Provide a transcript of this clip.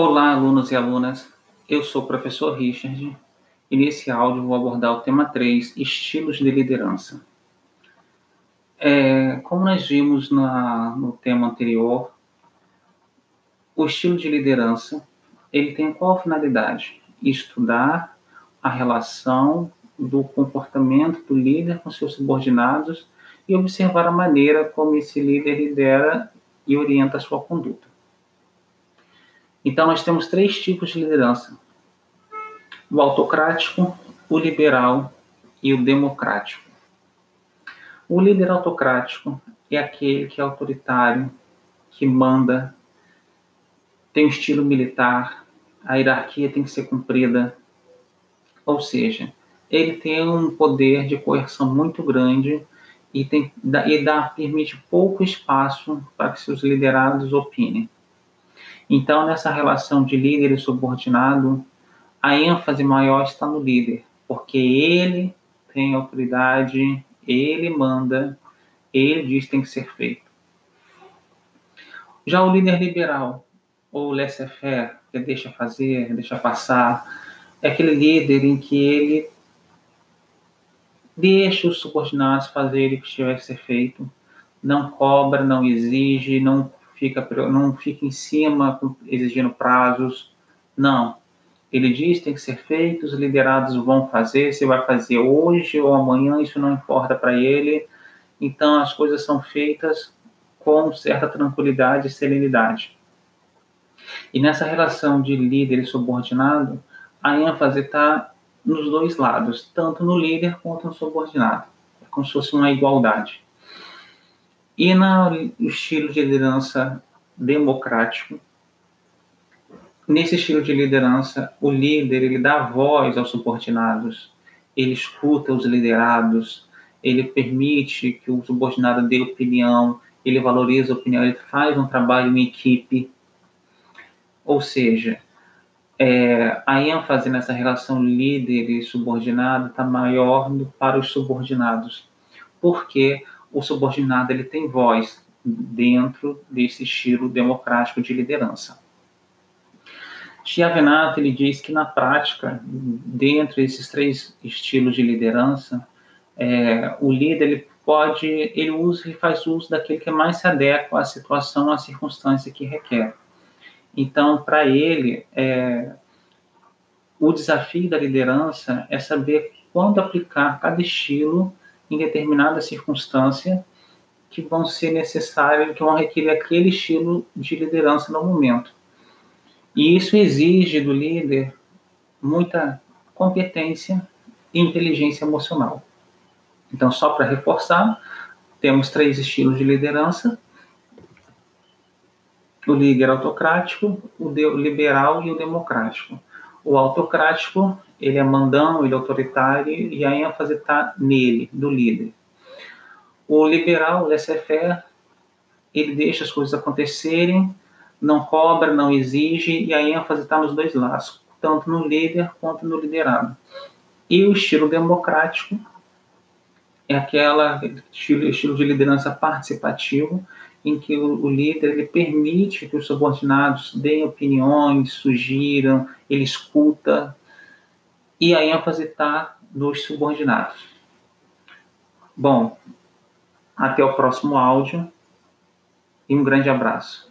Olá, alunos e alunas. Eu sou o professor Richard e nesse áudio vou abordar o tema 3, estilos de liderança. É, como nós vimos na, no tema anterior, o estilo de liderança ele tem qual finalidade? Estudar a relação do comportamento do líder com seus subordinados e observar a maneira como esse líder lidera e orienta a sua conduta. Então, nós temos três tipos de liderança: o autocrático, o liberal e o democrático. O líder autocrático é aquele que é autoritário, que manda, tem um estilo militar, a hierarquia tem que ser cumprida, ou seja, ele tem um poder de coerção muito grande e, tem, e dá, permite pouco espaço para que seus liderados opinem. Então, nessa relação de líder e subordinado, a ênfase maior está no líder, porque ele tem autoridade, ele manda, ele diz que tem que ser feito. Já o líder liberal, ou laissez-faire, que deixa fazer, deixa passar, é aquele líder em que ele deixa os subordinados fazerem o que tiver que ser feito, não cobra, não exige, não fica, não fica em cima exigindo prazos. Não. Ele diz tem que ser feito, os liderados vão fazer, se vai fazer hoje ou amanhã, isso não importa para ele. Então as coisas são feitas com certa tranquilidade e serenidade. E nessa relação de líder e subordinado, a ênfase está nos dois lados, tanto no líder quanto no subordinado. É como se fosse uma igualdade. E no estilo de liderança democrático, nesse estilo de liderança, o líder ele dá voz aos subordinados, ele escuta os liderados, ele permite que o subordinado dê opinião, ele valoriza a opinião, ele faz um trabalho em equipe. Ou seja, é, a ênfase nessa relação líder e subordinado está maior para os subordinados, porque o subordinado ele tem voz dentro desse estilo democrático de liderança. Chiavenato ele diz que na prática, dentro desses três estilos de liderança, é, o líder ele pode, ele usa, e faz uso daquele que mais se adequa à situação, à circunstância que requer. Então, para ele, é, o desafio da liderança é saber quando aplicar cada estilo em determinada circunstância que vão ser necessárias, que vão requerer aquele estilo de liderança no momento. E isso exige do líder muita competência e inteligência emocional. Então, só para reforçar, temos três estilos de liderança: o líder autocrático, o liberal e o democrático. O autocrático ele é mandão, ele é autoritário e a ênfase está nele, do líder. O liberal, o laissez-faire, ele deixa as coisas acontecerem, não cobra, não exige e a ênfase está nos dois lados, tanto no líder quanto no liderado. E o estilo democrático é aquela estilo, estilo de liderança participativo em que o, o, líder ele permite que os subordinados deem opiniões, sugiram, ele escuta, e a ênfase está nos subordinados. Bom, até o próximo áudio e um grande abraço.